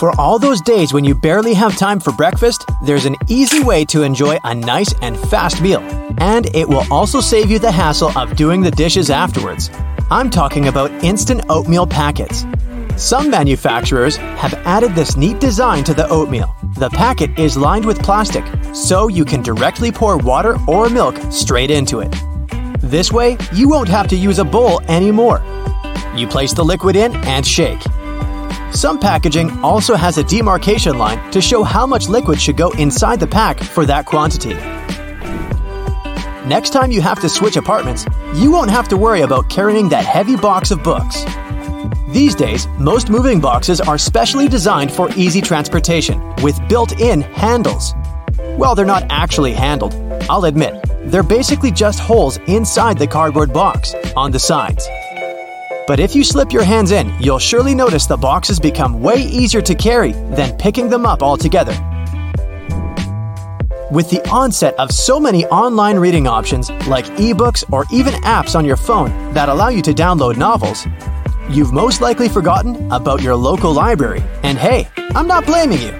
For all those days when you barely have time for breakfast, there's an easy way to enjoy a nice and fast meal. And it will also save you the hassle of doing the dishes afterwards. I'm talking about instant oatmeal packets. Some manufacturers have added this neat design to the oatmeal. The packet is lined with plastic, so you can directly pour water or milk straight into it. This way, you won't have to use a bowl anymore. You place the liquid in and shake. Some packaging also has a demarcation line to show how much liquid should go inside the pack for that quantity. Next time you have to switch apartments, you won't have to worry about carrying that heavy box of books. These days, most moving boxes are specially designed for easy transportation with built in handles. Well, they're not actually handled, I'll admit. They're basically just holes inside the cardboard box on the sides. But if you slip your hands in, you'll surely notice the boxes become way easier to carry than picking them up altogether. With the onset of so many online reading options like ebooks or even apps on your phone that allow you to download novels, you've most likely forgotten about your local library. And hey, I'm not blaming you.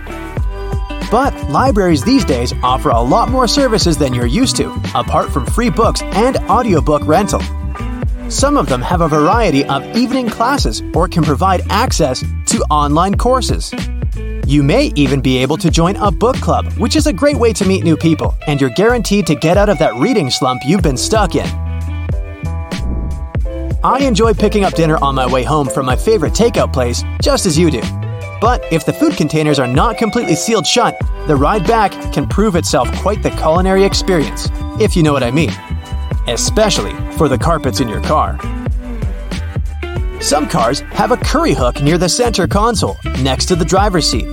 But libraries these days offer a lot more services than you're used to, apart from free books and audiobook rental. Some of them have a variety of evening classes or can provide access to online courses. You may even be able to join a book club, which is a great way to meet new people, and you're guaranteed to get out of that reading slump you've been stuck in. I enjoy picking up dinner on my way home from my favorite takeout place, just as you do. But if the food containers are not completely sealed shut, the ride back can prove itself quite the culinary experience, if you know what I mean especially for the carpets in your car. Some cars have a curry hook near the center console, next to the driver's seat.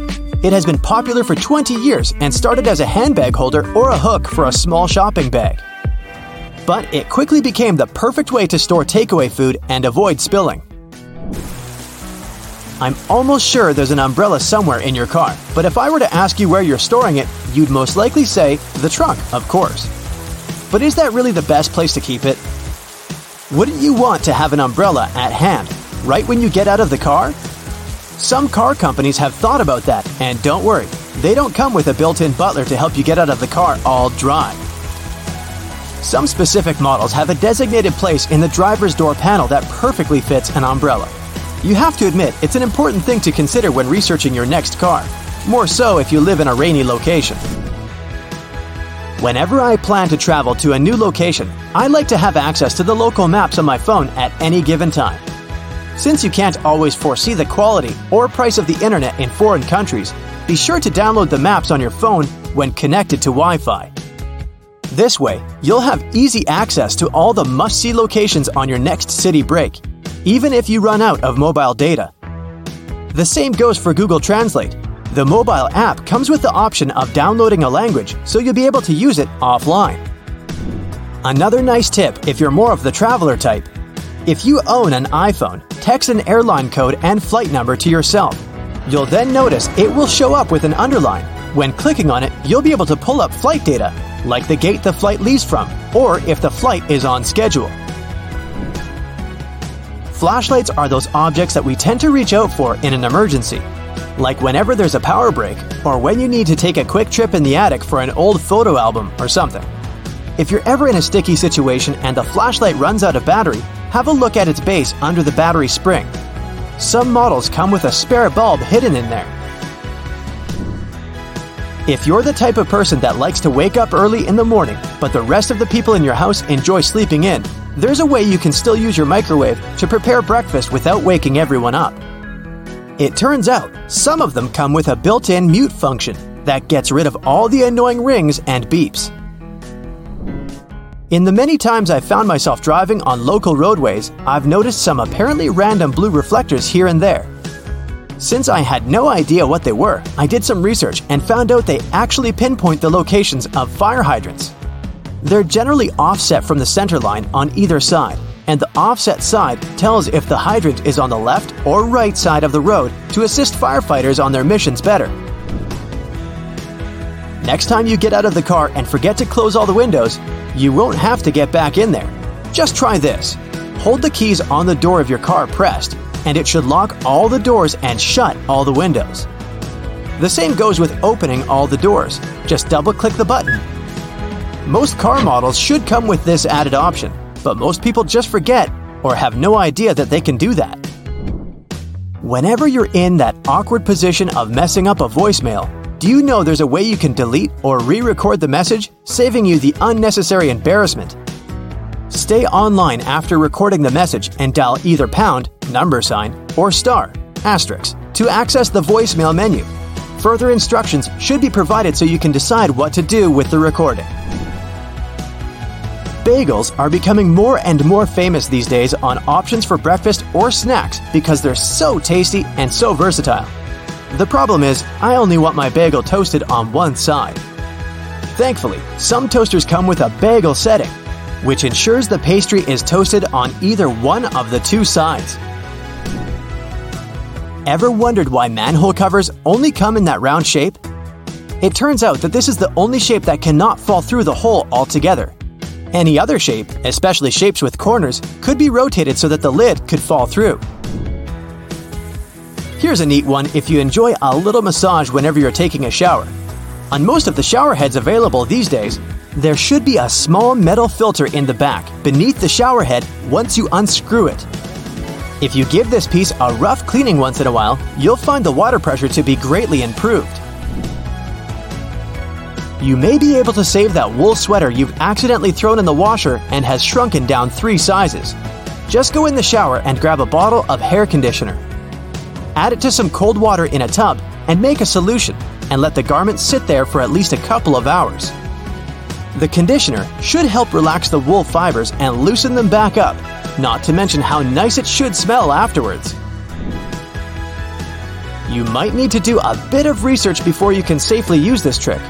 It has been popular for 20 years and started as a handbag holder or a hook for a small shopping bag. But it quickly became the perfect way to store takeaway food and avoid spilling. I'm almost sure there's an umbrella somewhere in your car, but if I were to ask you where you're storing it, you'd most likely say the trunk, of course. But is that really the best place to keep it? Wouldn't you want to have an umbrella at hand, right when you get out of the car? Some car companies have thought about that, and don't worry, they don't come with a built in butler to help you get out of the car all dry. Some specific models have a designated place in the driver's door panel that perfectly fits an umbrella. You have to admit, it's an important thing to consider when researching your next car, more so if you live in a rainy location. Whenever I plan to travel to a new location, I like to have access to the local maps on my phone at any given time. Since you can't always foresee the quality or price of the internet in foreign countries, be sure to download the maps on your phone when connected to Wi Fi. This way, you'll have easy access to all the must see locations on your next city break, even if you run out of mobile data. The same goes for Google Translate, the mobile app comes with the option of downloading a language, so you'll be able to use it offline. Another nice tip if you're more of the traveler type if you own an iPhone, text an airline code and flight number to yourself. You'll then notice it will show up with an underline. When clicking on it, you'll be able to pull up flight data, like the gate the flight leaves from, or if the flight is on schedule. Flashlights are those objects that we tend to reach out for in an emergency, like whenever there's a power break, or when you need to take a quick trip in the attic for an old photo album or something. If you're ever in a sticky situation and the flashlight runs out of battery, have a look at its base under the battery spring. Some models come with a spare bulb hidden in there. If you're the type of person that likes to wake up early in the morning, but the rest of the people in your house enjoy sleeping in, there's a way you can still use your microwave to prepare breakfast without waking everyone up. It turns out, some of them come with a built in mute function that gets rid of all the annoying rings and beeps. In the many times I've found myself driving on local roadways, I've noticed some apparently random blue reflectors here and there. Since I had no idea what they were, I did some research and found out they actually pinpoint the locations of fire hydrants. They're generally offset from the center line on either side, and the offset side tells if the hydrant is on the left or right side of the road to assist firefighters on their missions better. Next time you get out of the car and forget to close all the windows, you won't have to get back in there. Just try this. Hold the keys on the door of your car pressed, and it should lock all the doors and shut all the windows. The same goes with opening all the doors. Just double click the button. Most car models should come with this added option, but most people just forget or have no idea that they can do that. Whenever you're in that awkward position of messing up a voicemail, do you know there's a way you can delete or re record the message, saving you the unnecessary embarrassment? Stay online after recording the message and dial either pound, number sign, or star, asterisk, to access the voicemail menu. Further instructions should be provided so you can decide what to do with the recording. Bagels are becoming more and more famous these days on options for breakfast or snacks because they're so tasty and so versatile. The problem is, I only want my bagel toasted on one side. Thankfully, some toasters come with a bagel setting, which ensures the pastry is toasted on either one of the two sides. Ever wondered why manhole covers only come in that round shape? It turns out that this is the only shape that cannot fall through the hole altogether. Any other shape, especially shapes with corners, could be rotated so that the lid could fall through. Here's a neat one if you enjoy a little massage whenever you're taking a shower. On most of the shower heads available these days, there should be a small metal filter in the back beneath the shower head once you unscrew it. If you give this piece a rough cleaning once in a while, you'll find the water pressure to be greatly improved. You may be able to save that wool sweater you've accidentally thrown in the washer and has shrunken down three sizes. Just go in the shower and grab a bottle of hair conditioner. Add it to some cold water in a tub and make a solution, and let the garment sit there for at least a couple of hours. The conditioner should help relax the wool fibers and loosen them back up, not to mention how nice it should smell afterwards. You might need to do a bit of research before you can safely use this trick,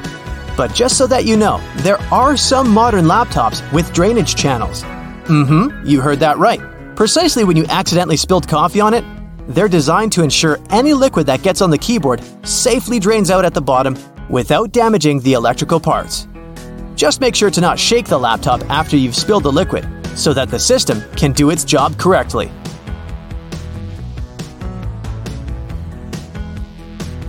but just so that you know, there are some modern laptops with drainage channels. Mm hmm, you heard that right. Precisely when you accidentally spilled coffee on it, they're designed to ensure any liquid that gets on the keyboard safely drains out at the bottom without damaging the electrical parts. Just make sure to not shake the laptop after you've spilled the liquid so that the system can do its job correctly.